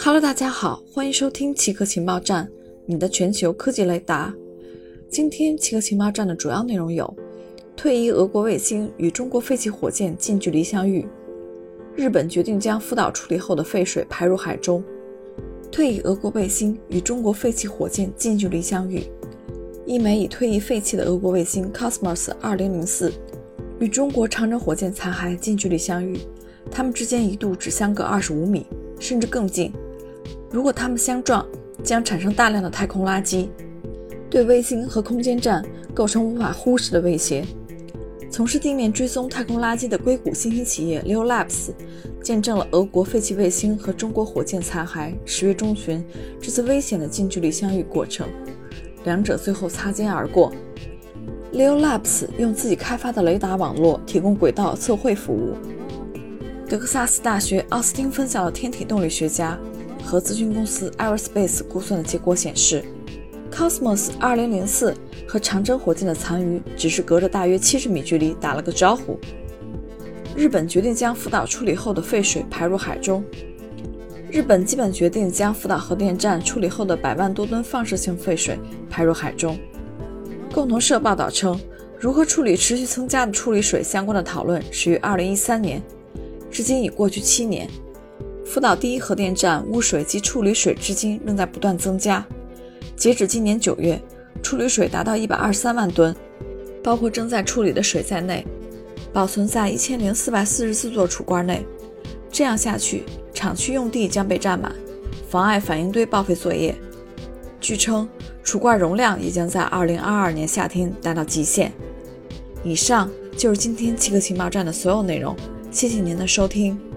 Hello，大家好，欢迎收听奇客情报站，你的全球科技雷达。今天奇客情报站的主要内容有：退役俄国卫星与中国废弃火箭近距离相遇；日本决定将福岛处理后的废水排入海中；退役俄国卫星与中国废弃火箭近距离相遇；一枚已退役废弃的俄国卫星 Cosmos 2004与中国长征火箭残骸近距离相遇。它们之间一度只相隔二十五米，甚至更近。如果它们相撞，将产生大量的太空垃圾，对卫星和空间站构成无法忽视的威胁。从事地面追踪太空垃圾的硅谷新兴企业 Leo Labs，见证了俄国废弃卫星和中国火箭残骸十月中旬这次危险的近距离相遇过程，两者最后擦肩而过。Leo Labs 用自己开发的雷达网络提供轨道测绘服务。德克萨斯大学奥斯汀分校的天体动力学家和咨询公司 Aerospace 估算的结果显示，Cosmos 2004和长征火箭的残余只是隔着大约70米距离打了个招呼。日本决定将福岛处理后的废水排入海中。日本基本决定将福岛核电站处理后的百万多吨放射性废水排入海中。共同社报道称，如何处理持续增加的处理水相关的讨论始于2013年。至今已过去七年，福岛第一核电站污水及处理水至今仍在不断增加。截止今年九月，处理水达到一百二十三万吨，包括正在处理的水在内，保存在一千零四百四十四座储罐内。这样下去，厂区用地将被占满，妨碍反应堆报废作业。据称，储罐容量也将在二零二二年夏天达到极限。以上就是今天七个情报站的所有内容。谢谢您的收听。